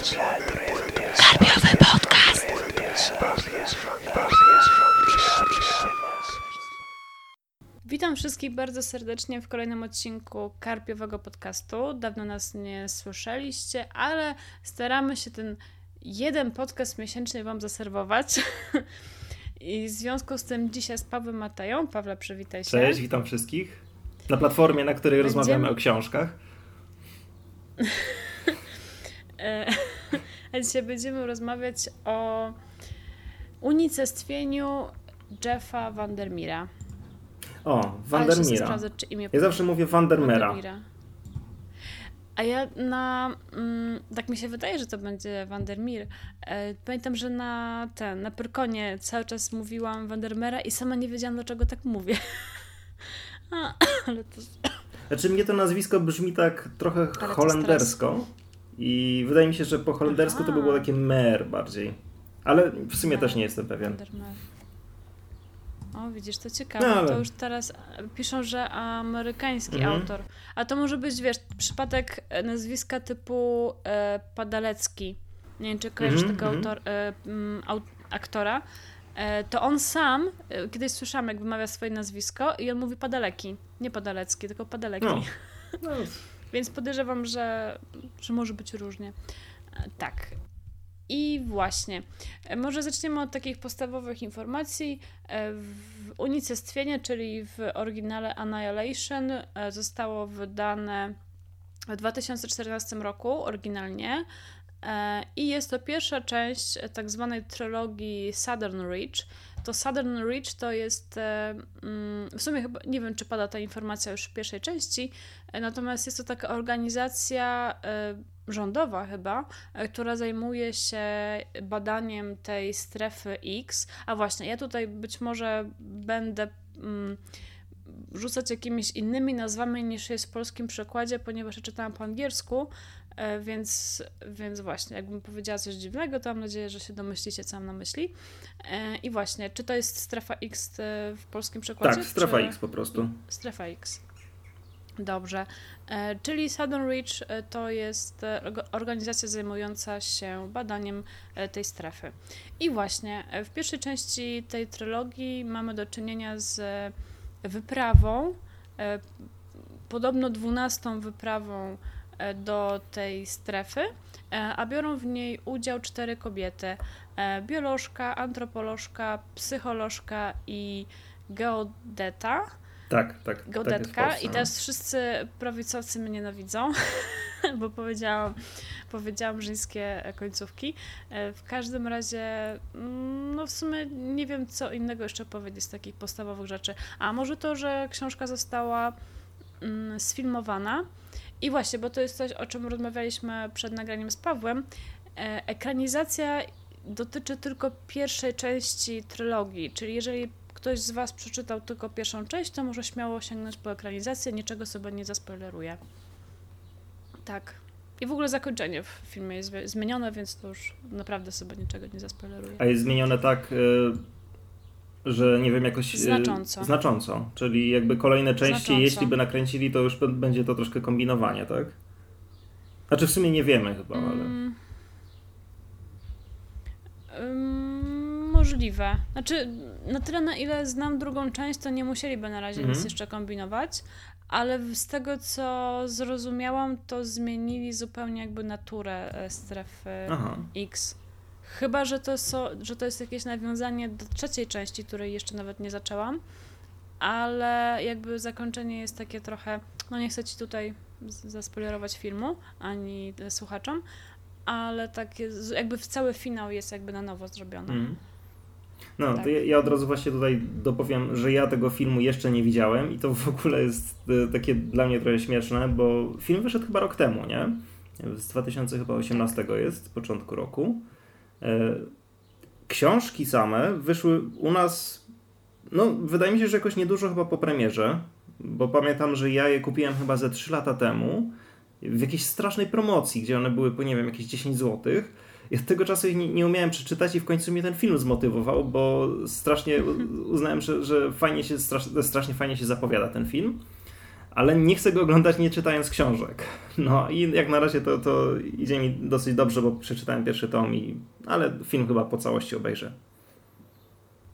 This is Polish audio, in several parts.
Karpiowy podcast. Witam wszystkich bardzo serdecznie w kolejnym odcinku Karpiowego podcastu. Dawno nas nie słyszeliście, ale staramy się ten jeden podcast miesięcznie Wam zaserwować. I w związku z tym dzisiaj z Pawłem Matają. Pawle, przywitaj się. Cześć, witam wszystkich. Na platformie, na której Będziemy... rozmawiamy o książkach. E, a dzisiaj będziemy rozmawiać o unicestwieniu Jeffa Vandermeera. O, Vandermeera. Ja zawsze mówię Vandermeera. A ja na. Mm, tak mi się wydaje, że to będzie Vandermeer. E, pamiętam, że na ten, na Pyrkonie cały czas mówiłam Vandermeera i sama nie wiedziałam, dlaczego tak mówię. A, ale to. Znaczy, mnie to nazwisko brzmi tak trochę holendersko. I wydaje mi się, że po holendersku Aha. to by było takie mer bardziej. Ale w sumie mer. też nie jestem pewien. O, widzisz, to ciekawe. No, ale... To już teraz piszą, że amerykański mhm. autor. A to może być, wiesz, przypadek nazwiska typu e, Padalecki. Nie wiem, czy kojarzysz mhm, tego mhm. autor, e, m, aktora. E, to on sam, e, kiedyś słyszałam, jak wymawia swoje nazwisko i on mówi Padaleki. Nie Padalecki, tylko Padaleki. No. No. Więc podejrzewam, że, że może być różnie. E, tak. I właśnie, e, może zaczniemy od takich podstawowych informacji. E, w unicestwienie, czyli w oryginale Annihilation, zostało wydane w 2014 roku oryginalnie. I jest to pierwsza część tak zwanej trylogii Southern Reach. To Southern Reach to jest, mm, w sumie chyba, nie wiem czy pada ta informacja już w pierwszej części, natomiast jest to taka organizacja rządowa chyba, e, która zajmuje się badaniem tej strefy X. A właśnie, ja tutaj być może będę mm, rzucać jakimiś innymi nazwami niż jest w polskim przekładzie, ponieważ ja czytałam po angielsku, e, więc, więc właśnie, jakbym powiedziała coś dziwnego, to mam nadzieję, że się domyślicie, co mam na myśli. E, I właśnie, czy to jest strefa X w polskim przekładzie? Tak, strefa czy... X po prostu. Strefa X. Dobrze. E, czyli Southern Reach e, to jest e, organizacja zajmująca się badaniem tej strefy. I właśnie w pierwszej części tej trylogii mamy do czynienia z wyprawą, podobno dwunastą wyprawą do tej strefy, a biorą w niej udział cztery kobiety: biolożka, antropolożka, psycholożka i geodeta. Tak, tak. Geodetka tak i no. teraz wszyscy prawicowcy mnie nienawidzą, bo powiedziałam, powiedziałam żeńskie końcówki. E, w każdym razie, mm, no w sumie nie wiem, co innego jeszcze powiedzieć z takich podstawowych rzeczy. A może to, że książka została mm, sfilmowana. I właśnie, bo to jest coś, o czym rozmawialiśmy przed nagraniem z Pawłem. E, ekranizacja dotyczy tylko pierwszej części trylogii, czyli jeżeli ktoś z Was przeczytał tylko pierwszą część, to może śmiało sięgnąć po ekranizację, niczego sobie nie zaspoileruję. Tak. I w ogóle zakończenie w filmie jest zmienione, więc to już naprawdę sobie niczego nie zaspoileruję. A jest zmienione tak, y, że nie wiem, jakoś... Y, znacząco. Znacząco. Czyli jakby kolejne części, znacząco. jeśli by nakręcili, to już będzie to troszkę kombinowanie, tak? Znaczy w sumie nie wiemy chyba, ale... Mm. Możliwe. Znaczy, na tyle, na ile znam drugą część, to nie musieliby na razie mhm. nic jeszcze kombinować, ale z tego, co zrozumiałam, to zmienili zupełnie jakby naturę e, strefy Aha. X. Chyba, że to, so, że to jest jakieś nawiązanie do trzeciej części, której jeszcze nawet nie zaczęłam, ale jakby zakończenie jest takie trochę, no nie chcę ci tutaj zaspoilerować filmu, ani słuchaczom, ale tak jest, jakby cały finał jest jakby na nowo zrobiony. Mm. No, tak. to ja, ja, od razu właśnie tutaj dopowiem, że ja tego filmu jeszcze nie widziałem i to w ogóle jest e, takie dla mnie trochę śmieszne, bo film wyszedł chyba rok temu, nie? Z 2018 tak. jest, początku roku. E, książki same wyszły u nas, no wydaje mi się, że jakoś niedużo chyba po premierze, bo pamiętam, że ja je kupiłem chyba ze 3 lata temu w jakiejś strasznej promocji, gdzie one były po, nie wiem, jakieś 10 złotych ja tego czasu ich nie, nie umiałem przeczytać i w końcu mnie ten film zmotywował, bo strasznie uznałem, że, że fajnie się, strasznie fajnie się zapowiada ten film. Ale nie chcę go oglądać nie czytając książek. No i jak na razie to, to idzie mi dosyć dobrze, bo przeczytałem pierwszy tom, i, ale film chyba po całości obejrzę.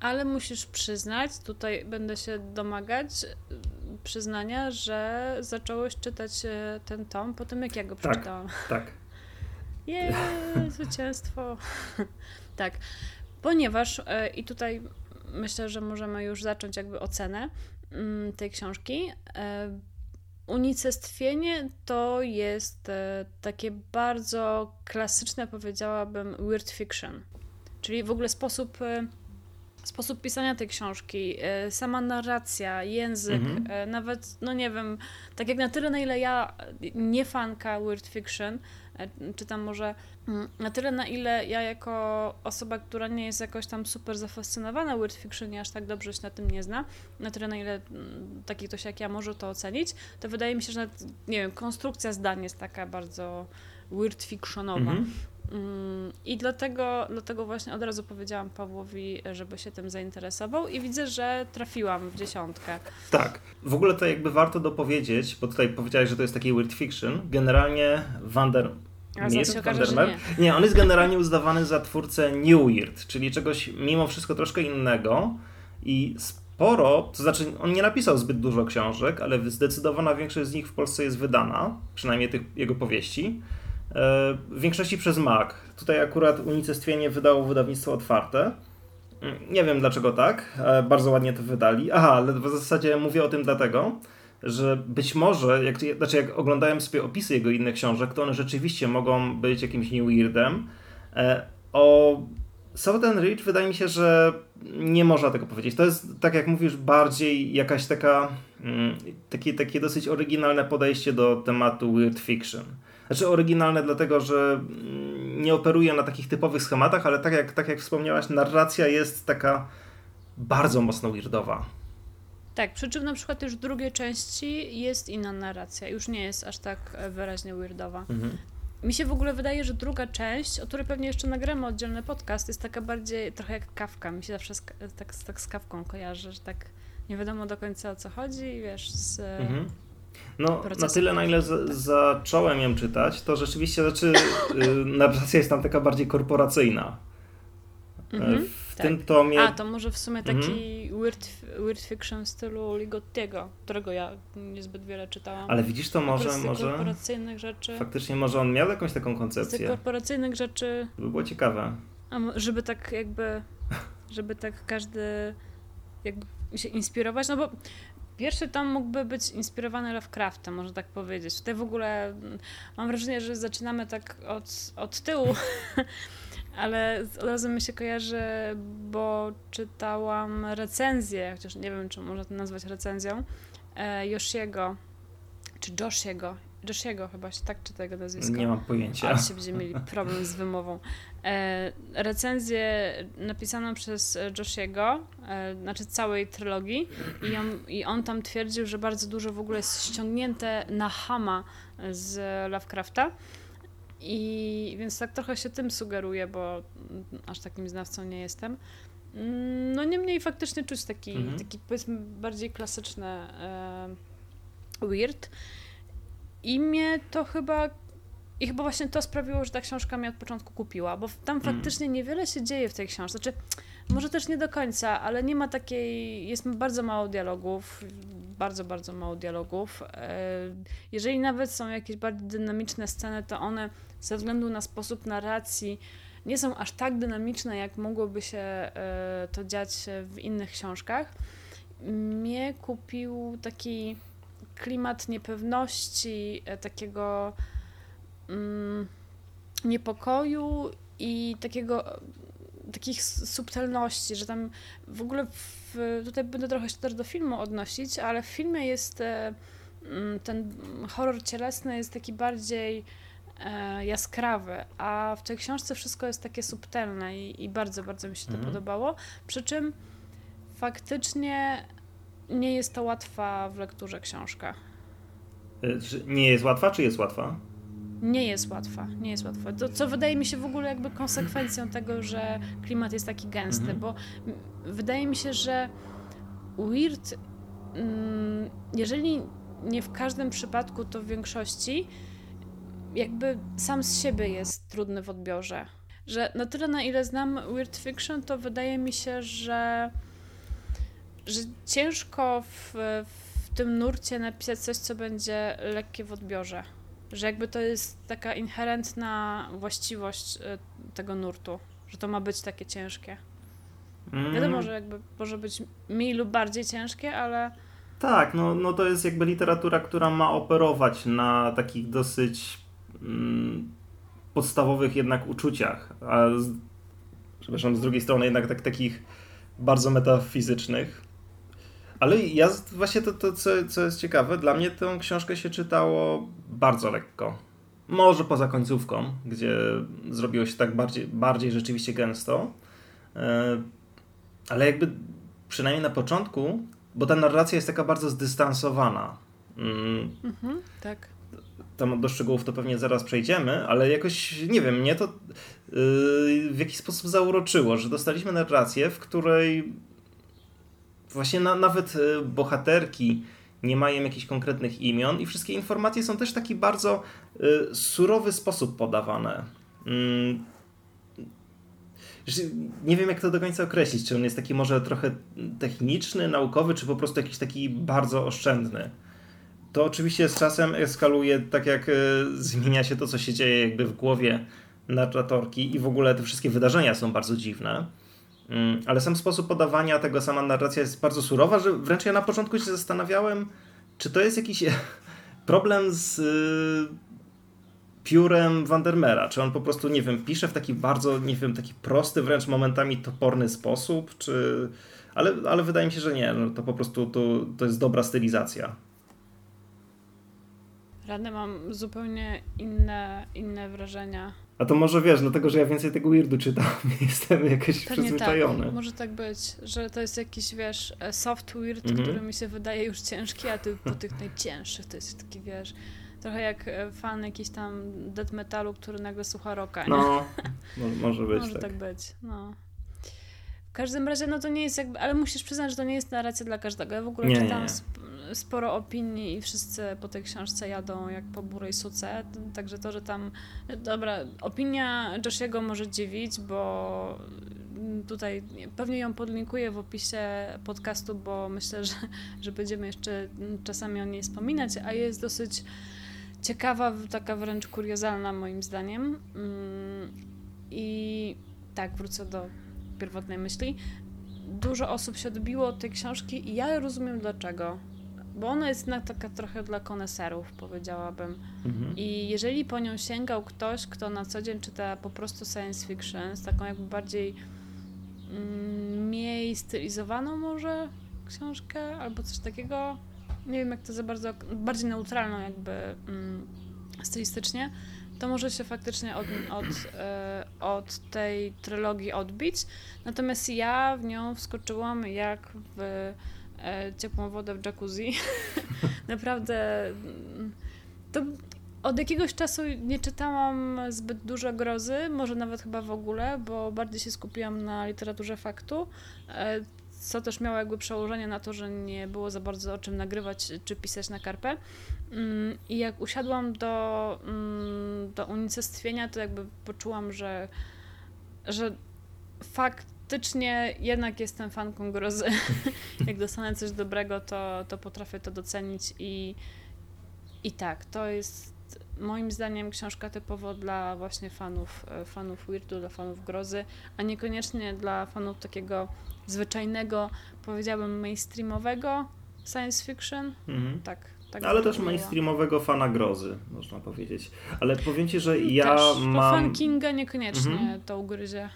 Ale musisz przyznać, tutaj będę się domagać przyznania, że zacząłeś czytać e, ten tom po tym, jak ja go tak, przeczytałam. Tak, tak. Jej, zwycięstwo. tak, ponieważ e, i tutaj myślę, że możemy już zacząć jakby ocenę tej książki. E, unicestwienie to jest takie bardzo klasyczne, powiedziałabym, weird fiction. Czyli w ogóle sposób sposób pisania tej książki, e, sama narracja, język, mhm. E, nawet, no nie wiem, tak jak na tyle, na ile ja nie fanka weird fiction, e, czytam może mm, na tyle, na ile ja jako osoba, która nie jest jakoś tam super zafascynowana weird fiction i aż tak dobrze się na tym nie zna, na tyle, na ile mm, taki ktoś jak ja może to ocenić, to wydaje mi się, że nawet, nie wiem, konstrukcja zdań jest taka bardzo weird fictionowa. Mhm. Mm, I dlatego, dlatego właśnie od razu powiedziałam Pawłowi, żeby się tym zainteresował i widzę, że trafiłam w dziesiątkę. Tak. W ogóle to jakby warto dopowiedzieć, bo tutaj powiedziałeś, że to jest taki weird fiction. Generalnie Wander... A nie się okaże, że nie. nie, on jest generalnie uznawany za twórcę New Weird, czyli czegoś mimo wszystko troszkę innego i sporo, to znaczy on nie napisał zbyt dużo książek, ale zdecydowana większość z nich w Polsce jest wydana, przynajmniej tych jego powieści. W większości przez Mac. Tutaj akurat unicestwienie wydało wydawnictwo otwarte. Nie wiem dlaczego tak, bardzo ładnie to wydali. Aha, ale w zasadzie mówię o tym dlatego, że być może, jak, znaczy jak oglądałem sobie opisy jego innych książek, to one rzeczywiście mogą być jakimś New Weirdem. E, o Southern Ridge wydaje mi się, że nie można tego powiedzieć. To jest, tak jak mówisz, bardziej jakaś taka, mm, takie, takie dosyć oryginalne podejście do tematu weird fiction. Znaczy oryginalne dlatego, że mm, nie operuje na takich typowych schematach, ale tak jak, tak jak wspomniałaś, narracja jest taka bardzo mocno weirdowa. Tak, przy czym na przykład już w drugiej części jest inna narracja, już nie jest aż tak e, wyraźnie weirdowa. Mhm. Mi się w ogóle wydaje, że druga część, o której pewnie jeszcze nagramy oddzielny podcast, jest taka bardziej trochę jak kawka. Mi się zawsze z, tak, tak z kawką kojarzy, że tak nie wiadomo do końca o co chodzi, wiesz, z, mhm. No, na tyle, na ile z, zacząłem ją czytać, to rzeczywiście, znaczy, y, narracja jest tam taka bardziej korporacyjna. Mhm, w tak. tym tomie... A, to może w sumie taki mhm. weird, weird fiction w stylu Ligottiego, którego ja niezbyt wiele czytałam. Ale widzisz, to może... Z może korporacyjnych rzeczy... Faktycznie może on miał jakąś taką koncepcję. Z korporacyjnych rzeczy... To by było ciekawe. A, żeby tak jakby... Żeby tak każdy jakby się inspirować, no bo Pierwszy tom mógłby być inspirowany Lovecraftem, można tak powiedzieć. Tutaj w ogóle mm, mam wrażenie, że zaczynamy tak od, od tyłu, ale od razu mi się kojarzy, bo czytałam recenzję, chociaż nie wiem, czy można to nazwać recenzją, e, Yoshiego, czy Joshiego, Joshiego chyba się tak czyta jego nazwisko. Nie mam pojęcia. Ale się będziemy mieli problem z wymową. E, recenzję napisaną przez Joshiego, e, znaczy całej trylogii i on, i on tam twierdził, że bardzo dużo w ogóle jest ściągnięte na Hama z Lovecrafta. I więc tak trochę się tym sugeruję, bo aż takim znawcą nie jestem. No niemniej faktycznie czuć taki, mhm. taki powiedzmy bardziej klasyczny e, weird. I mnie to chyba. I chyba właśnie to sprawiło, że ta książka mnie od początku kupiła, bo tam mm. faktycznie niewiele się dzieje w tej książce. Znaczy, może też nie do końca, ale nie ma takiej. Jest bardzo mało dialogów, bardzo, bardzo mało dialogów. E, jeżeli nawet są jakieś bardziej dynamiczne sceny, to one ze względu na sposób narracji nie są aż tak dynamiczne, jak mogłoby się e, to dziać w innych książkach. Mnie kupił taki klimat niepewności, e, takiego mm, niepokoju i takiego takich subtelności, że tam w ogóle w, tutaj będę trochę się też do filmu odnosić, ale w filmie jest e, mm, ten horror cielesny jest taki bardziej e, jaskrawy, a w tej książce wszystko jest takie subtelne i, i bardzo, bardzo mi się to mhm. podobało. Przy czym faktycznie nie jest to łatwa w lekturze książka. E, nie jest łatwa, czy jest łatwa? Nie jest łatwa, nie jest łatwa. To, co wydaje mi się w ogóle jakby konsekwencją tego, że klimat jest taki gęsty, mhm. bo wydaje mi się, że Weird, mm, jeżeli nie w każdym przypadku, to w większości, jakby sam z siebie jest trudny w odbiorze. Że na tyle, na ile znam weird fiction, to wydaje mi się, że, że ciężko w, w tym nurcie napisać coś, co będzie lekkie w odbiorze. Że jakby to jest taka inherentna właściwość y, tego nurtu, że to ma być takie ciężkie. Mm. Wiadomo, że jakby może być mniej lub bardziej ciężkie, ale. Tak, no, no to jest jakby literatura, która ma operować na takich dosyć mm, podstawowych jednak uczuciach, a z, przepraszam, z drugiej strony jednak tak, takich bardzo metafizycznych. Ale ja właśnie to, to co, co jest ciekawe, dla mnie tę książkę się czytało bardzo lekko. Może poza końcówką, gdzie zrobiło się tak bardziej, bardziej rzeczywiście gęsto. E, ale jakby przynajmniej na początku, bo ta narracja jest taka bardzo zdystansowana. Mm. Mhm, tak. Tam do szczegółów to pewnie zaraz przejdziemy, ale jakoś, nie wiem, mnie to yy, w jakiś sposób zauroczyło, że dostaliśmy narrację, w której właśnie na, nawet y, bohaterki nie mają jakichś konkretnych imion i wszystkie informacje są też w taki bardzo y, surowy sposób podawane. Mm, nie wiem, jak to do końca określić. Czy on jest taki może trochę techniczny, naukowy, czy po prostu jakiś taki bardzo oszczędny. To oczywiście z czasem eskaluje, tak jak y, zmienia się to, co się dzieje jakby w głowie narratorki i w ogóle te wszystkie wydarzenia są bardzo dziwne. Mm, ale sam sposób podawania tego, sama narracja jest bardzo surowa, że wręcz ja na początku się zastanawiałem, czy to jest jakiś problem z y, piórem Vandermeera, czy on po prostu, nie wiem, pisze w taki bardzo, nie wiem, taki prosty, wręcz momentami toporny sposób, czy... Ale, ale wydaje mi się, że nie, no to po prostu to, to jest dobra stylizacja. Rany mam zupełnie inne, inne wrażenia a to może wiesz, dlatego że ja więcej tego weirdu czytam, jestem jakoś Pewnie przyzwyczajony. Tak. Może tak być, że to jest jakiś, wiesz, e, soft weird, mm -hmm. który mi się wydaje już ciężki, a ty po tych najcięższych to jest taki, wiesz, trochę jak e, fan jakiś tam death metalu, który nagle słucha rocka, nie? No, może być Może tak. tak być, no. W każdym razie, no to nie jest jakby, ale musisz przyznać, że to nie jest narracja dla każdego. Ja w ogóle nie, czytam nie sporo opinii i wszyscy po tej książce jadą jak po burej suce, także to, że tam, dobra, opinia Joshiego może dziwić, bo tutaj pewnie ją podlinkuję w opisie podcastu, bo myślę, że, że będziemy jeszcze czasami o niej wspominać, a jest dosyć ciekawa, taka wręcz kuriozalna moim zdaniem. Mm, I tak, wrócę do pierwotnej myśli. Dużo osób się odbiło od tej książki i ja rozumiem dlaczego bo ona jest jednak taka trochę dla koneserów, powiedziałabym. Mhm. I jeżeli po nią sięgał ktoś, kto na co dzień czyta po prostu science fiction, z taką jakby bardziej mm, mniej stylizowaną może książkę, albo coś takiego, nie wiem jak to za bardzo, bardziej neutralną jakby mm, stylistycznie, to może się faktycznie od, od, e, od tej trylogii odbić. Natomiast ja w nią wskoczyłam jak w e, ciepłą wodę w jacuzzi. Naprawdę mm, to od jakiegoś czasu nie czytałam zbyt dużo grozy, może nawet chyba w ogóle, bo bardziej się skupiłam na literaturze faktu, e, co też miało jakby przełożenie na to, że nie było za bardzo o czym nagrywać czy pisać na karpę. Mm, I jak usiadłam do, mm, do unicestwienia, to jakby poczułam, że, że fakt faktycznie jednak jestem fanką grozy. Jak dostanę coś dobrego, to, to potrafię to docenić i, i tak, to jest moim zdaniem książka typowo dla właśnie fanów, e, fanów weirdu, dla fanów grozy, a niekoniecznie dla fanów takiego zwyczajnego, powiedziałbym mainstreamowego science fiction. Mhm. Tak. Tak Ale też mainstreamowego fana grozy, można powiedzieć. Ale powiem ci, że ja też, mam. Fan Kinga niekoniecznie mhm. to ugryzie.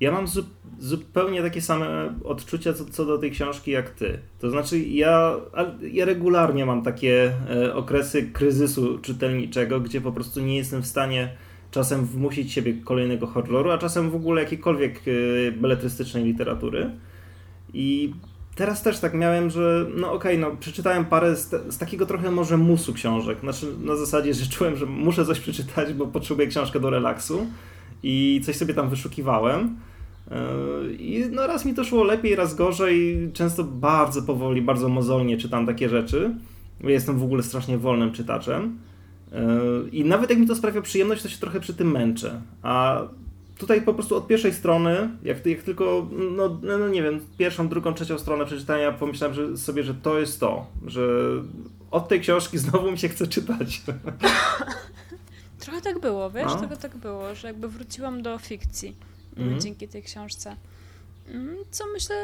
Ja mam zu zupełnie takie same odczucia co, co, do tej książki jak ty. To znaczy, ja, ja regularnie mam takie e, okresy kryzysu czytelniczego, gdzie po prostu nie jestem w stanie czasem wmusić siebie kolejnego horroru, a czasem w ogóle jakiejkolwiek e, beletrystycznej literatury. I teraz też tak miałem, że no okej, okay, no przeczytałem parę z, z, takiego trochę może musu książek. Znaczy na zasadzie, że czułem, że muszę coś przeczytać, bo potrzebuję książkę do relaksu i coś sobie tam wyszukiwałem. E, I no raz mi to szło lepiej, raz gorzej. Często bardzo powoli, bardzo mozolnie czytam takie rzeczy. Jestem w ogóle strasznie wolnym czytaczem. Yy, I nawet jak mi to sprawia przyjemność, to się trochę przy tym męczę. A tutaj po prostu od pierwszej strony, jak, jak tylko, no, no, nie wiem, pierwszą, drugą, trzecią stronę przeczytania, pomyślałem że sobie, że to jest to, że od tej książki znowu mi się chce czytać. Trochę tak było, wiesz, no. trochę tak było, że jakby wróciłam do fikcji mm. dzięki tej książce. Mm, co myślę,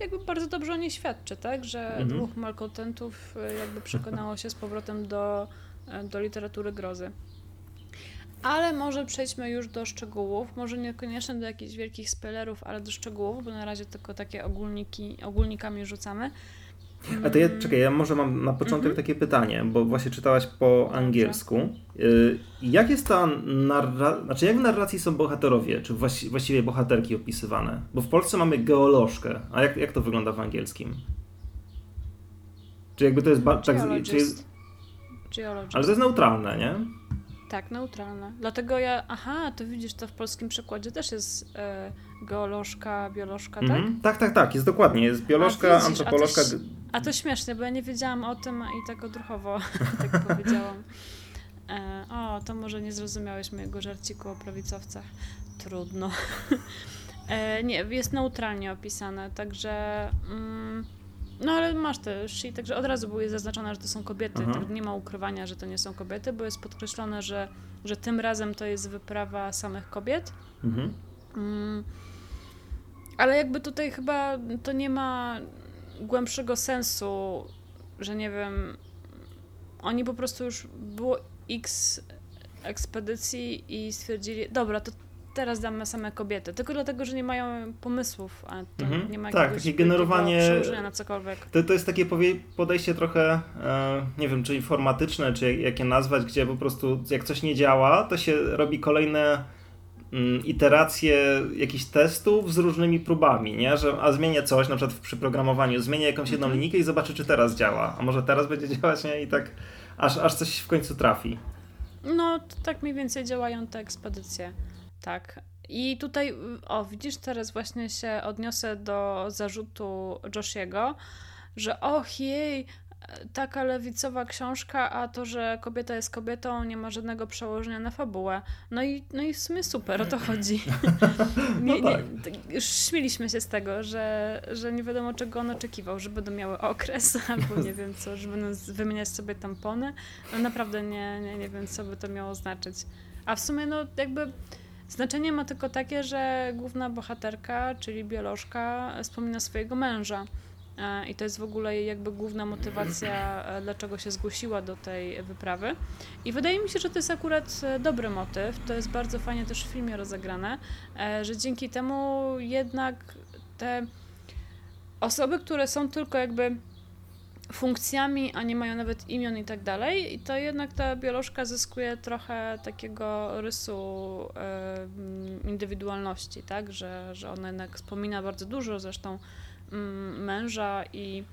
jakby bardzo dobrze o niej świadczy, tak? Że mm. dwóch malkontentów e, jakby przekonało się z powrotem do, e, do literatury grozy. Ale może przejdźmy już do szczegółów, może niekoniecznie do jakichś wielkich spoilerów, ale do szczegółów, bo na razie tylko takie ogólniki, ogólnikami rzucamy. A to ja, czekaj, ja może mam na początek mm -hmm. takie pytanie, bo właśnie czytałaś po angielsku. Y, jak jest ta narracja, znaczy jak w narracji są bohaterowie, czy właści właściwie bohaterki opisywane? Bo w Polsce mamy geolożkę, a jak, jak to wygląda w angielskim? Czy jakby to jest... tak, czy jest... Ale to jest neutralne, nie? Tak, neutralne. Dlatego ja, aha, to widzisz, to w polskim przekładzie też jest e, geolożka, biolożka, tak? Mm -hmm. Tak, tak, tak, jest dokładnie. Jest biolożka, a widzisz, antropolożka. A to, a to śmieszne, bo ja nie wiedziałam o tym i tak odruchowo tak powiedziałam. E, o, to może nie zrozumiałeś mojego żarciku o prawicowcach. Trudno. e, nie, jest neutralnie opisane, także. Mm, no ale masz te she, także od razu były zaznaczone, że to są kobiety. Tak nie ma ukrywania, że to nie są kobiety, bo jest podkreślone, że, że tym razem to jest wyprawa samych kobiet. Mhm. Mm, ale jakby tutaj chyba to nie ma głębszego sensu, że nie wiem, oni po prostu już było x ekspedycji i stwierdzili, dobra, to teraz damy same kobiety. Tylko dlatego, że nie mają pomysłów, a to mhm. nie ma Tak, takie generowanie. na cokolwiek. To, to jest takie podejście trochę, e, nie wiem, czy informatyczne, czy jak je nazwać, gdzie po prostu jak coś nie działa, to się robi kolejne mm, iteracje jakichś testów z różnymi próbami, nie? Że a zmienię coś, na przykład przy programowaniu, zmienię jakąś jedną mhm. linijkę i zobaczę, czy teraz działa. A może teraz będzie działać, nie? I tak aż, aż coś w końcu trafi. No, tak mniej więcej działają te ekspedycje. Tak. I tutaj, o, widzisz, teraz właśnie się odniosę do zarzutu Joshiego, że och jej, taka lewicowa książka, a to, że kobieta jest kobietą, nie ma żadnego przełożenia na fabułę. No i, no i w sumie super, o to chodzi. nie, nie, no tak. już śmieliśmy się z tego, że, że nie wiadomo czego on oczekiwał, że będą miały okres, albo nie wiem co, że będą wymieniać sobie tampony. No naprawdę nie, nie, nie wiem, co by to miało znaczyć. A w sumie, no jakby Znaczenie ma tylko takie, że główna bohaterka, czyli biolożka, wspomina swojego męża. E, I to jest w ogóle jej jakby główna motywacja, e, dlaczego się zgłosiła do tej wyprawy. I wydaje mi się, że to jest akurat e, dobry motyw. To jest bardzo fajnie też w filmie rozegrane, że dzięki temu jednak te osoby, które są tylko jakby funkcjami, a nie mają nawet imion i tak dalej, i to jednak ta biolożka zyskuje trochę takiego rysu y, indywidualności, tak, że, że ona jednak wspomina bardzo dużo, zresztą y, męża i,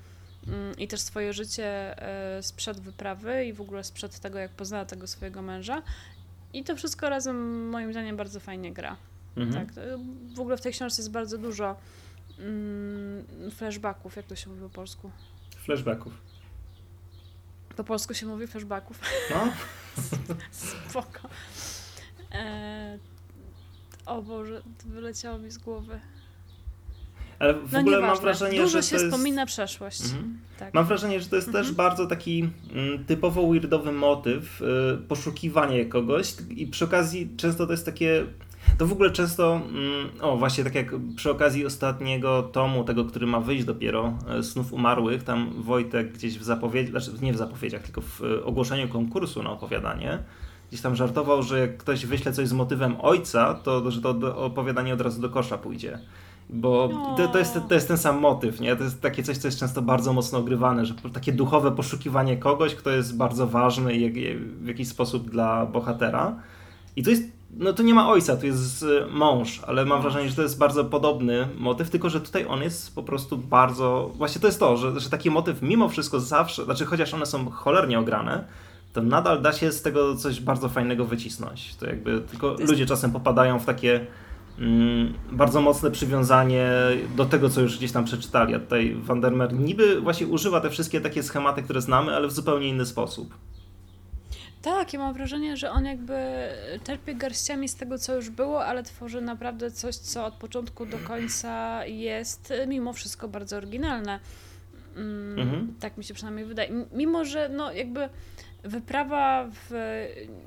y, i też swoje życie y, sprzed wyprawy i w ogóle sprzed tego, jak poznała tego swojego męża i to wszystko razem moim zdaniem bardzo fajnie gra. Mhm. Tak, w ogóle w tej książce jest bardzo dużo mm, flashbacków, jak to się mówi po polsku? Flashbacków. Po polsku się mówi flashbacków. No. Spoko. E... O Boże, wyleciało mi z głowy. Ale w no ogóle mam wrażenie, Dużo że się jest... wspomina przeszłość. Mhm. Tak. Mam wrażenie, że to jest mhm. też bardzo taki mm, typowo weirdowy motyw, y, poszukiwanie kogoś i przy okazji często to jest takie to w ogóle często, mm, o właśnie tak jak przy okazji ostatniego tomu, tego, który ma wyjść dopiero, e, Snów Umarłych, tam Wojtek gdzieś w zapowiedzi, znaczy nie w zapowiedziach, tylko w e, ogłoszeniu konkursu na opowiadanie, gdzieś tam żartował, że jak ktoś wyśle coś z motywem ojca, to że to opowiadanie od razu do kosza pójdzie. Bo to, to, jest, to jest ten sam motyw, nie? To jest takie coś, co jest często bardzo mocno ogrywane, że takie duchowe poszukiwanie kogoś, kto jest bardzo ważny w jakiś sposób dla bohatera. I to jest no to nie ma ojca, to jest mąż, ale mam wrażenie, że to jest bardzo podobny motyw, tylko że tutaj on jest po prostu bardzo. Właśnie to jest to, że, że taki motyw mimo wszystko zawsze, znaczy chociaż one są cholernie ograne, to nadal da się z tego coś bardzo fajnego wycisnąć. To jakby tylko ludzie czasem popadają w takie mm, bardzo mocne przywiązanie do tego, co już gdzieś tam przeczytali. A tutaj Vandermeer niby właśnie używa te wszystkie takie schematy, które znamy, ale w zupełnie inny sposób. Tak, ja mam wrażenie, że on jakby czerpie garściami z tego, co już było, ale tworzy naprawdę coś, co od początku do końca jest mimo wszystko bardzo oryginalne. Mm, mhm. Tak mi się przynajmniej wydaje. Mimo, że no jakby wyprawa w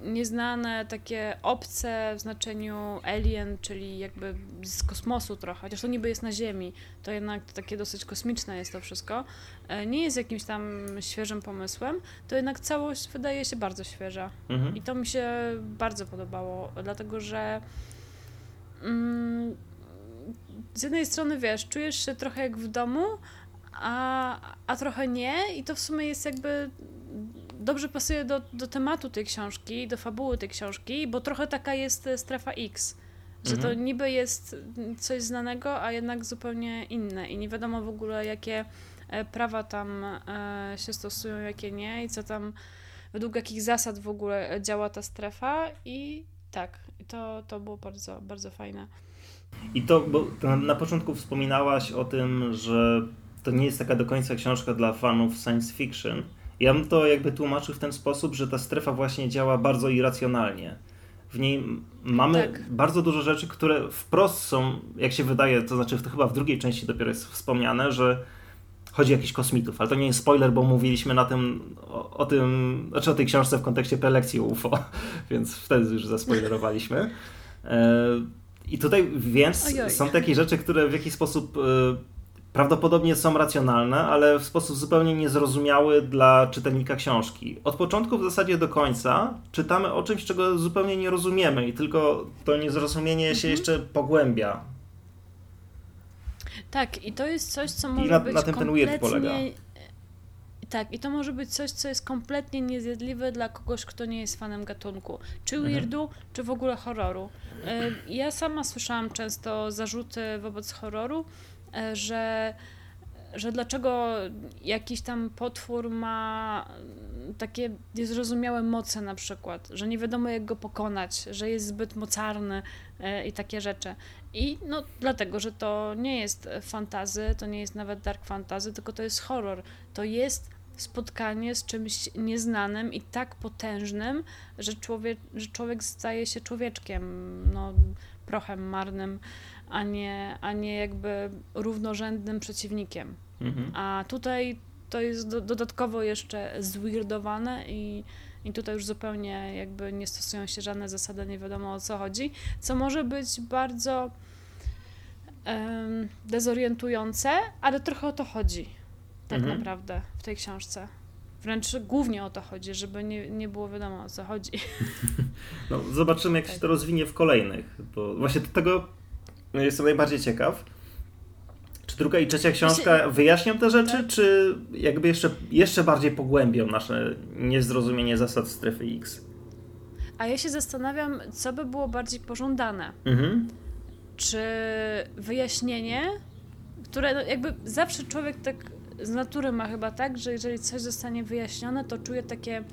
nieznane, takie obce w znaczeniu alien, czyli jakby z kosmosu trochę, chociaż to niby jest na Ziemi, to jednak takie dosyć kosmiczne jest to wszystko, e, nie jest jakimś tam świeżym pomysłem, to jednak całość wydaje się bardzo świeża. Mhm. I to mi się bardzo podobało, dlatego że mm, z jednej strony wiesz, czujesz się trochę jak w domu, a, a trochę nie i to w sumie jest jakby dobrze pasuje do, do tematu tej książki, do fabuły tej książki, bo trochę taka jest strefa X. Że mhm. to niby jest coś znanego, a jednak zupełnie inne i nie wiadomo w ogóle, jakie e, prawa tam e, się stosują, jakie nie i co tam, według jakich zasad w ogóle działa ta strefa i tak, to, to było bardzo, bardzo fajne. I to, bo na początku wspominałaś o tym, że to nie jest taka do końca książka dla fanów science fiction. Ja bym to jakby tłumaczył w ten sposób, że ta strefa właśnie działa bardzo irracjonalnie. W niej mamy tak. bardzo dużo rzeczy, które wprost są, jak się wydaje, to znaczy to chyba w drugiej części dopiero jest wspomniane, że chodzi o jakichś kosmitów, ale to nie jest spoiler, bo mówiliśmy na tym, o, o tym, znaczy o tej książce w kontekście prelekcji UFO, więc wtedy już zaspoilerowaliśmy. E, I tutaj więc Ojoj. są takie rzeczy, które w jakiś sposób e, prawdopodobnie są racjonalne, ale w sposób zupełnie niezrozumiały dla czytelnika książki. Od początku w zasadzie do końca czytamy o czymś, czego zupełnie nie rozumiemy i tylko to niezrozumienie mhm. się jeszcze pogłębia. Tak, i to jest coś, co może I na, być na tym kompletnie... ten weird polega. Tak, i to może być coś, co jest kompletnie niezjadliwe dla kogoś, kto nie jest fanem gatunku. Czy mhm. weirdu, mhm. czy w ogóle horroru. Y, ja sama słyszałam często zarzuty wobec horroru, E, że, że dlaczego jakiś tam potwór ma takie niezrozumiałe moce na przykład, że nie wiadomo jak go pokonać, że jest zbyt mocarny e, i takie rzeczy. I no dlatego, że to nie jest fantazy, to nie jest nawet dark fantazy, tylko to jest horror. To jest spotkanie z czymś nieznanym i tak potężnym, że człowiek, że człowiek staje się człowieczkiem, no, prochem marnym a nie, a nie jakby równorzędnym przeciwnikiem. Mhm. A tutaj to jest do, dodatkowo jeszcze zwirdowane i, i tutaj już zupełnie jakby nie stosują się żadne zasady, nie wiadomo o co chodzi, co może być bardzo um, dezorientujące, ale trochę o to chodzi tak mhm. naprawdę w tej książce. Wręcz głównie o to chodzi, żeby nie, nie było wiadomo o co chodzi. No, zobaczymy, jak tak. się to rozwinie w kolejnych. Bo właśnie tego no, jestem najbardziej ciekaw. Czy druga i trzecia książka wyjaśnią te rzeczy, tak. czy jakby jeszcze, jeszcze bardziej pogłębią nasze niezrozumienie zasad strefy X? A ja się zastanawiam, co by było bardziej pożądane. Mhm. Czy wyjaśnienie, które no jakby zawsze człowiek tak z natury ma chyba tak, że jeżeli coś zostanie wyjaśnione, to czuje takie,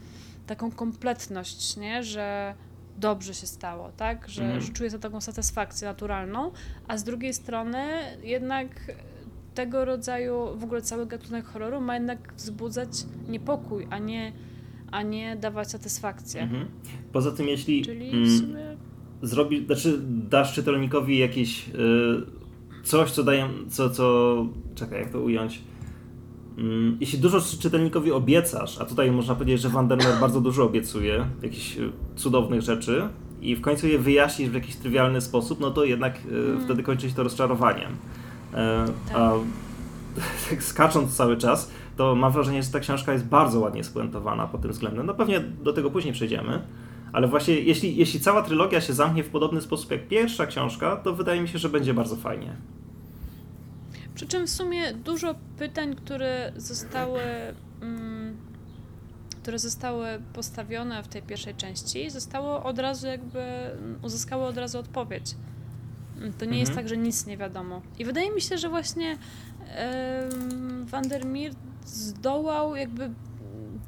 taką kompletność, nie? że dobrze się stało, tak? Że, mm. że czuję to taką satysfakcję naturalną, a z drugiej strony jednak tego rodzaju, w ogóle cały gatunek horroru ma jednak wzbudzać niepokój, a nie, a nie dawać satysfakcję. Mhm. Poza tym, jeśli Czyli mm, sumie... zrobi, znaczy dasz czytelnikowi jakieś y, coś, co daje, co, co, czekaj, jak to ująć, jeśli dużo czytelnikowi obiecasz, a tutaj można powiedzieć, że Vandermeer bardzo dużo obiecuje, jakichś e, cudownych rzeczy, i w końcu je wyjaśnisz w jakiś trywialny sposób, no to jednak hmm. wtedy kończy się to rozczarowaniem. E, tak. A tak skacząc cały czas, to mam wrażenie, że ta książka jest bardzo ładnie spuentowana pod tym względem. No pewnie do tego później przejdziemy, ale właśnie jeśli, jeśli cała trylogia się zamknie w podobny sposób jak pierwsza książka, to wydaje mi się, że będzie bardzo fajnie. Przy czym w sumie dużo pytań, które zostały, mm, które zostały postawione w tej pierwszej części, zostało od razu jakby, uzyskały od razu odpowiedź. To nie mhm. jest tak, że nic nie wiadomo. I wydaje mi się, że właśnie um, Vandermeer zdołał jakby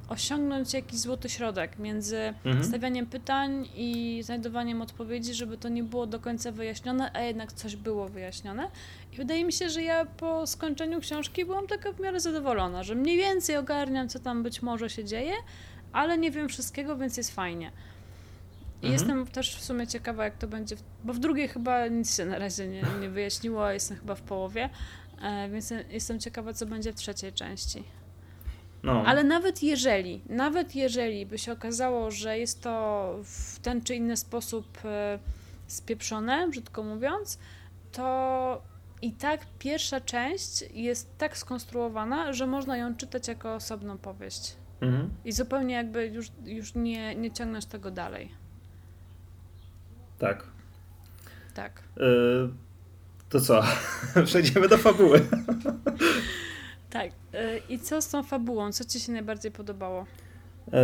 osiągnąć jakiś złoty środek między mhm. stawianiem pytań i znajdowaniem odpowiedzi, żeby to nie było do końca wyjaśnione, a jednak coś było wyjaśnione. I wydaje mi się, że ja po skończeniu książki byłam taka w miarę zadowolona, że mniej więcej ogarniam, co tam być może się dzieje, ale nie wiem wszystkiego, więc jest fajnie. I mhm. jestem też w sumie ciekawa, jak to będzie, bo w drugiej chyba nic się na razie nie, nie wyjaśniło, jestem chyba w połowie, e, więc jestem ciekawa, co będzie w trzeciej części. No. Ale nawet jeżeli, nawet jeżeli by się okazało, że jest to w ten czy inny sposób e, spieprzone, brzydko mówiąc, to i tak pierwsza część jest tak skonstruowana, że można ją czytać jako osobną powieść. Mhm. I zupełnie jakby już, już nie, nie ciągnąć tego dalej. Tak. Tak. Yy, to co? Przejdziemy do fabuły. tak. Yy, I co z tą fabułą? Co ci się najbardziej podobało? Yy,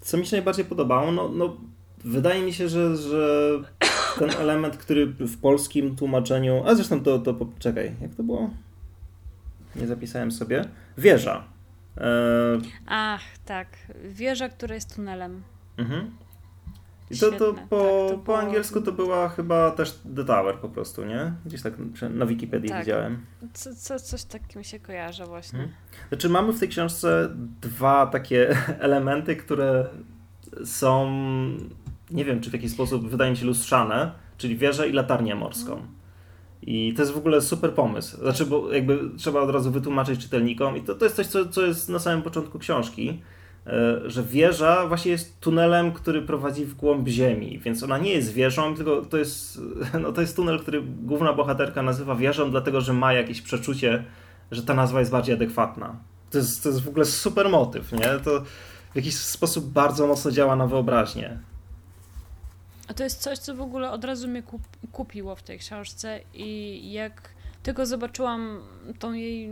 co mi się najbardziej podobało? No, no wydaje mi się, że, że ten element, który w polskim tłumaczeniu. A zresztą to, to czekaj, jak to było? Nie zapisałem sobie. Wieża. Ach, tak. Wieża, która jest tunelem. Mhm. I to, to, po, tak, to po angielsku to była chyba też The Tower po prostu, nie? Gdzieś tak na Wikipedii tak. widziałem. Co, co, coś takim się kojarzy właśnie. Hmm. Znaczy mamy w tej książce dwa takie elementy, które są, nie wiem czy w jakiś sposób wydaje mi się lustrzane, czyli wieżę i latarnię morską. Hmm. I to jest w ogóle super pomysł. Znaczy, bo jakby trzeba od razu wytłumaczyć czytelnikom i to, to jest coś, co, co jest na samym początku książki, że wieża właśnie jest tunelem, który prowadzi w głąb ziemi, więc ona nie jest wieżą, tylko to jest, no to jest tunel, który główna bohaterka nazywa wieżą, dlatego że ma jakieś przeczucie, że ta nazwa jest bardziej adekwatna. To jest, to jest w ogóle super motyw, nie? To w jakiś sposób bardzo mocno działa na wyobraźnię. A to jest coś, co w ogóle od razu mnie kupiło w tej książce i jak tylko zobaczyłam tą jej,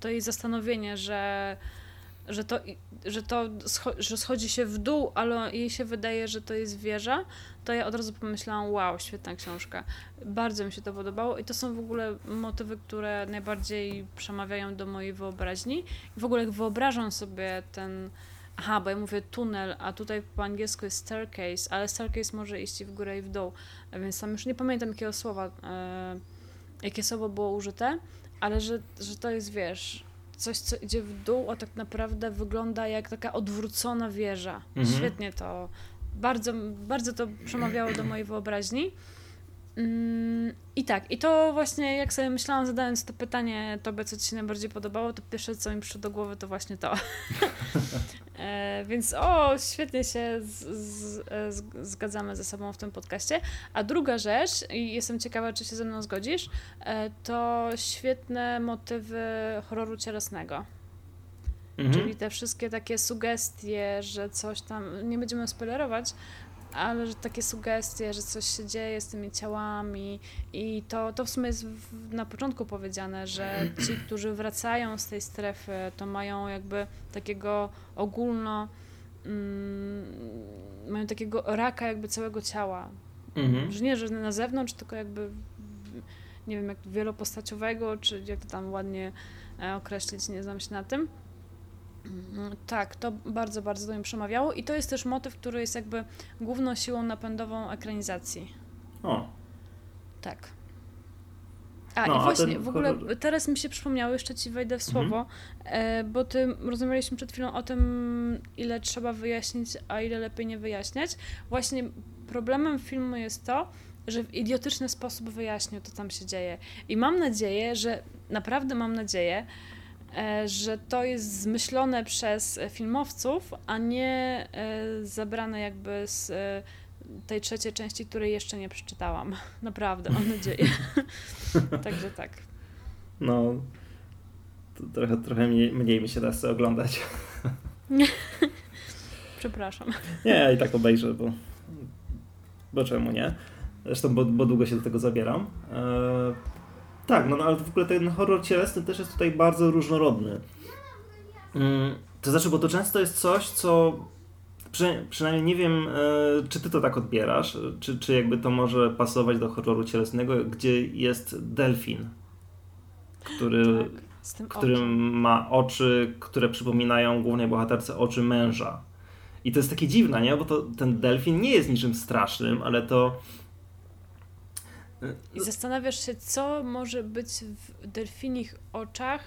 to jej zastanowienie, że że to, że to że schodzi się w dół, ale jej się wydaje, że to jest wieża, to ja od razu pomyślałam, wow, świetna książka. Bardzo mi się to podobało i to są w ogóle motywy, które najbardziej przemawiają do mojej wyobraźni. I w ogóle jak wyobrażam sobie ten, aha, bo ja mówię tunel, a tutaj po angielsku jest staircase, ale staircase może iść w górę i w dół, więc tam już nie pamiętam jakiego słowa, e, jakie słowo było użyte, ale że, że to jest, wiesz, coś, co idzie w dół, a tak naprawdę wygląda jak taka odwrócona wieża. Mhm. Świetnie to, bardzo, bardzo to przemawiało do mojej wyobraźni. Mm, I tak, i to właśnie jak sobie myślałam, zadając to pytanie tobie, co ci się najbardziej podobało, to pierwsze, co mi przyszło do głowy, to właśnie to. e, więc o, świetnie się z, z, e, z, zgadzamy ze sobą w tym podcaście. A druga rzecz, i jestem ciekawa, czy się ze mną zgodzisz, e, to świetne motywy horroru cielesnego. Mhm. Czyli te wszystkie takie sugestie, że coś tam, nie będziemy spoilerować, ale że takie sugestie, że coś się dzieje z tymi ciałami i to, to w sumie jest na początku powiedziane, że ci, którzy wracają z tej strefy, to mają jakby takiego ogólno mm, mają takiego raka jakby całego ciała. Mhm. Że nie, że na zewnątrz, tylko jakby nie wiem, jak wielopostaciowego, czy jak to tam ładnie e, określić, nie znam się na tym. Mm, tak, to bardzo, bardzo do mnie przemawiało i to jest też motyw, który jest jakby główną siłą napędową ekranizacji. O. Tak. A no, i właśnie, w ogóle teraz mi się przypomniało, jeszcze ci wejdę w mhm. słowo, mhm. bo ty rozmawialiśmy przed chwilą o tym, ile trzeba wyjaśnić, a ile lepiej nie wyjaśniać. Właśnie problemem filmu jest to, że w idiotyczny sposób wyjaśnił, to tam się dzieje. I mam nadzieję, że, naprawdę mam nadzieję, że to jest zmyślone przez filmowców, a nie e, zabrane jakby z e, tej trzeciej części, której jeszcze nie przeczytałam. Naprawdę, mam nadzieję. Także tak. No, trochę, trochę mniej, mniej mi się da sobie oglądać. Przepraszam. Nie, ja i tak obejrzę, bo, bo czemu nie? Zresztą, bo, bo długo się do tego zabieram. Tak, no, no ale w ogóle ten horror cielesny też jest tutaj bardzo różnorodny. Mm, to znaczy, bo to często jest coś, co przy, przynajmniej nie wiem, e, czy ty to tak odbierasz, czy, czy jakby to może pasować do horroru cielesnego, gdzie jest delfin, który tak. oczem. ma oczy, które przypominają głównej bohaterce oczy męża. I to jest takie dziwne, nie? Bo to, ten delfin nie jest niczym strasznym, ale to. I zastanawiasz się, co może być w delfinich oczach,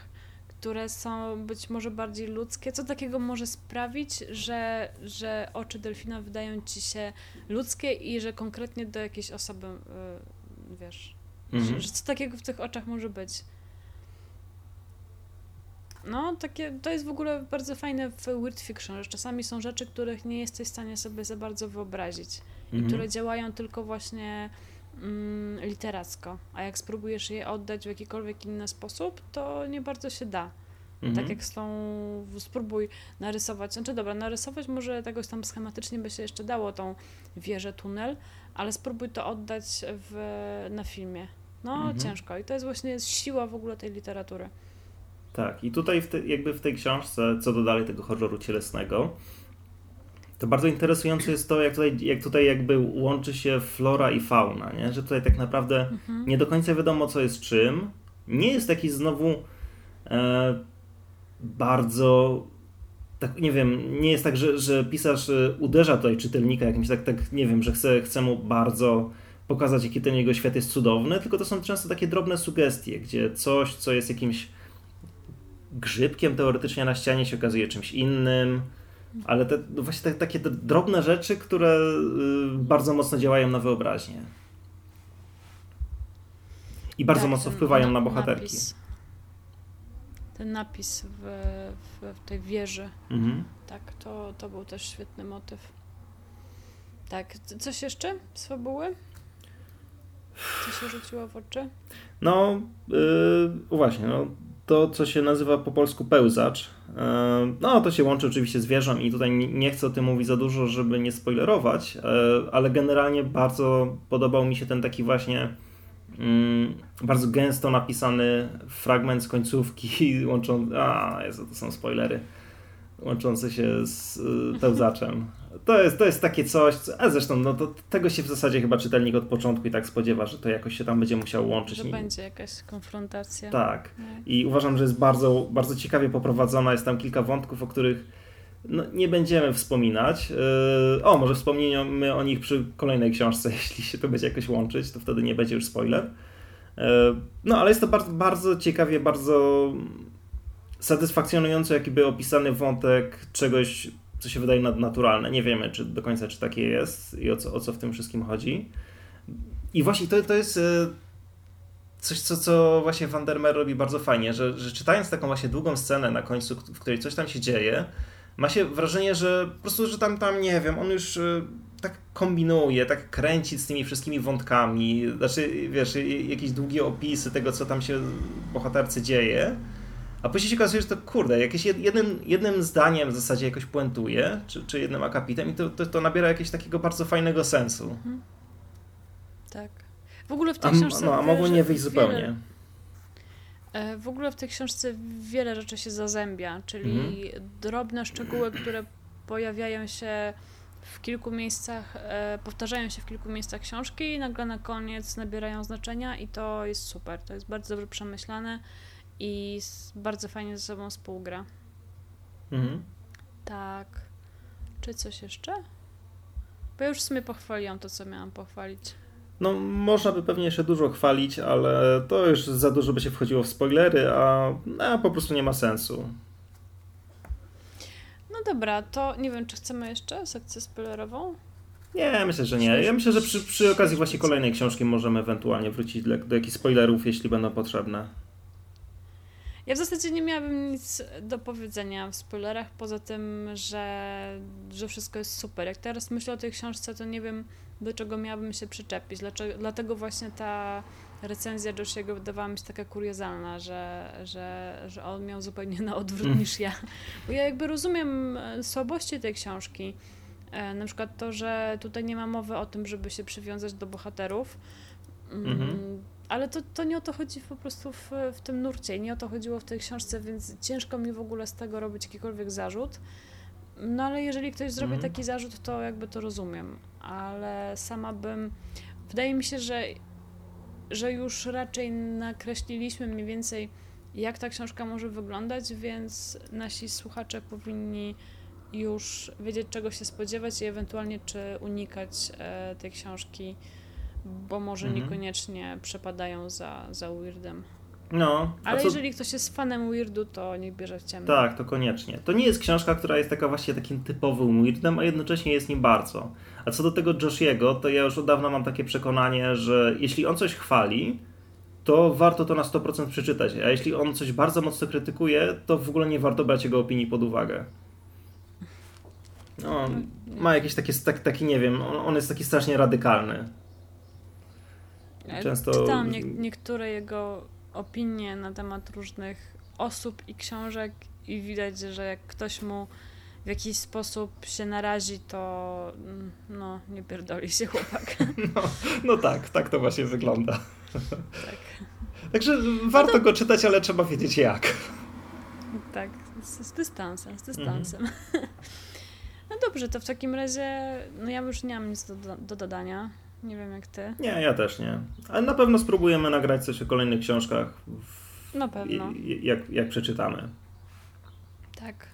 które są być może bardziej ludzkie. Co takiego może sprawić, że, że oczy delfina wydają ci się ludzkie i że konkretnie do jakiejś osoby, yy, wiesz, mhm. że, że co takiego w tych oczach może być? No, takie, to jest w ogóle bardzo fajne w weird fiction, że czasami są rzeczy, których nie jesteś w stanie sobie za bardzo wyobrazić mhm. i które działają tylko właśnie mm, literacko, a jak spróbujesz je oddać w jakikolwiek inny sposób, to nie bardzo się da. Tak mhm. Tak jak z tą, spróbuj narysować, znaczy dobra, narysować może tegoś tam schematycznie by się jeszcze dało, tą wieżę, tunel, ale spróbuj to oddać w, na filmie. No, mhm. ciężko i to jest właśnie siła w ogóle tej literatury. Tak, i tutaj w te, jakby w tej książce, co do dalej tego horroru cielesnego, to bardzo interesujące jest to, jak tutaj, jak tutaj jakby łączy się flora i fauna, nie? że tutaj tak naprawdę mhm. nie do końca wiadomo, co jest czym. Nie jest taki znowu e, bardzo tak, nie wiem, nie jest tak, że, że pisarz e, uderza tutaj czytelnika jakimś tak, tak nie wiem, że chce, chce mu bardzo pokazać, jaki ten jego świat jest cudowny, tylko to są często takie drobne sugestie, gdzie coś, co jest jakimś grzybkiem teoretycznie na ścianie się okazuje czymś innym, ale te, no właśnie te, takie te drobne rzeczy, które y, bardzo mocno działają na wyobraźnię. I bardzo tak, mocno wpływają na bohaterki. Napis. Ten napis w, w, w tej wieży. Mhm. Tak, to, to był też świetny motyw. Tak, coś jeszcze z fabuły? Co się rzuciło w oczy? No, yy, właśnie, no, to, co się nazywa po polsku pełzacz. No, to się łączy oczywiście z wieżą i tutaj nie chcę o tym mówić za dużo, żeby nie spoilerować, e, ale generalnie bardzo podobał mi się ten taki właśnie mm, bardzo gęsto napisany fragment z końcówki łączący... A, Jezu, to są spoilery. Łączące się z y, pełzaczem. To jest, to jest takie coś, co, a zresztą no, to, tego się w zasadzie chyba czytelnik od początku i tak spodziewa, że to jakoś się tam będzie musiał łączyć. Że będzie jakaś konfrontacja. Tak. No. I uważam, że jest bardzo, bardzo ciekawie poprowadzona. Jest tam kilka wątków, o których no, nie będziemy wspominać. Yy, o, może wspomnimy o nich przy kolejnej książce, jeśli się to będzie jakoś łączyć, to wtedy nie będzie już spoiler. Yy, no, ale jest to bardzo, bardzo ciekawie, bardzo satysfakcjonująco jakby opisany wątek czegoś co się wydaje nadnaturalne. Nie wiemy czy do końca, czy takie jest i o co, o co w tym wszystkim chodzi. I właśnie to, to jest e, coś, co, co właśnie Vandermeer robi bardzo fajnie, że, że czytając taką właśnie długą scenę na końcu, w której coś tam się dzieje, ma się wrażenie, że po prostu, że tam, tam nie wiem, on już e, tak kombinuje, tak kręci z tymi wszystkimi wątkami, znaczy, wiesz, jakieś długie opisy tego, co tam się bohaterce dzieje a później się okazuje, że to kurde, jakieś jednym, jednym zdaniem w zasadzie jakoś puentuje, czy, czy jednym akapitem i to, to, to nabiera jakiegoś takiego bardzo fajnego sensu. Mhm. Tak. W ogóle w tej a, książce... No, a mogło nie wyjść zupełnie. Wiele, e, w ogóle w tej książce wiele rzeczy się zazębia, czyli mhm. drobne szczegóły, które pojawiają się w kilku miejscach, e, powtarzają się w kilku miejscach książki i nagle na koniec nabierają znaczenia i to jest super, to jest bardzo dobrze przemyślane i bardzo fajnie ze sobą współgra. Mhm. Tak. Czy coś jeszcze? Bo ja już w sumie pochwaliłam to, co miałam pochwalić. No, można by pewnie jeszcze dużo chwalić, ale to już za dużo by się wchodziło w spoilery, a, a po prostu nie ma sensu. No dobra, to nie wiem, czy chcemy jeszcze sekcję spoilerową? Nie, myślę, że nie. Ja myślę, że przy, przy okazji właśnie kolejnej książki możemy ewentualnie wrócić do, do jakichś spoilerów, jeśli będą potrzebne. Ja w zasadzie nie miałabym nic do powiedzenia w spoilerach, poza tym, że, że wszystko jest super. Jak teraz myślę o tej książce, to nie wiem, do czego miałabym się przyczepić. Dlaczego, dlatego właśnie ta recenzja Joshiego wydawała mi się taka kuriozalna, że, że, że on miał zupełnie na odwrót mm. niż ja. Bo ja jakby rozumiem e, słabości tej książki. E, na przykład to, że tutaj nie ma mowy o tym, żeby się przywiązać do bohaterów. Mm -hmm ale to, to nie o to chodzi po prostu w, w tym nurcie, nie o to chodziło w tej książce, więc ciężko mi w ogóle z tego robić jakikolwiek zarzut. No ale jeżeli ktoś zrobi mhm. taki zarzut, to jakby to rozumiem, ale sama bym. Wydaje mi się, że, że już raczej nakreśliliśmy mniej więcej, jak ta książka może wyglądać, więc nasi słuchacze powinni już wiedzieć, czego się spodziewać i ewentualnie czy unikać e, tej książki, bo może mhm. niekoniecznie przepadają za, za weirdem. No. Ale co... jeżeli ktoś jest fanem weirdu, to niech bierze w ciemno. Tak, to koniecznie. To nie jest książka, która jest taka właśnie takim typowym weirdem, a jednocześnie jest nim bardzo. A co do tego Joshiego, to ja już od dawna mam takie przekonanie, że jeśli on coś chwali, to warto to na 100% przeczytać. A jeśli on coś bardzo mocno krytykuje, to w ogóle nie warto brać jego opinii pod uwagę. No, ma jakieś takie, tak, taki, nie wiem, on, on jest taki strasznie radykalny. Często... Czytałam nie, niektóre jego opinie na temat różnych osób i książek i widać, że jak ktoś mu w jakiś sposób się narazi, to mm, no, nie pierdoli się chłopak. No, no tak, tak to właśnie wygląda. Tak. Także warto no to... go czytać, ale trzeba wiedzieć jak. Tak, z, z dystansem, z dystansem. Mhm. No dobrze, to w takim razie, no ja już nie mam nic do, do dodania. Nie wiem jak ty. Nie, ja też nie. Ale na pewno spróbujemy nagrać coś o kolejnych książkach. W... Na pewno. Jak, jak przeczytamy. Tak.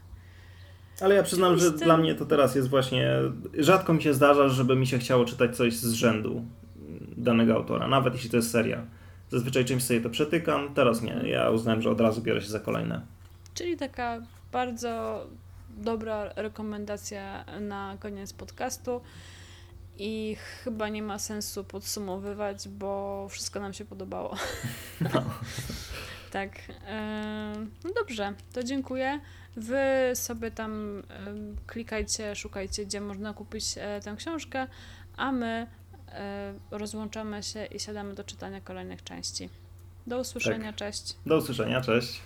Ale ja przyznam, że dla mnie to teraz jest właśnie. Rzadko mi się zdarza, żeby mi się chciało czytać coś z rzędu danego autora, nawet jeśli to jest seria. Zazwyczaj czymś sobie to przetykam, teraz nie. Ja uznałem, że od razu biorę się za kolejne. Czyli taka bardzo dobra rekomendacja na koniec podcastu. I chyba nie ma sensu podsumowywać, bo wszystko nam się podobało. No. tak. No dobrze, to dziękuję. Wy sobie tam klikajcie, szukajcie, gdzie można kupić e, tę książkę, a my e, rozłączamy się i siadamy do czytania kolejnych części. Do usłyszenia, tak. cześć. Do usłyszenia, cześć.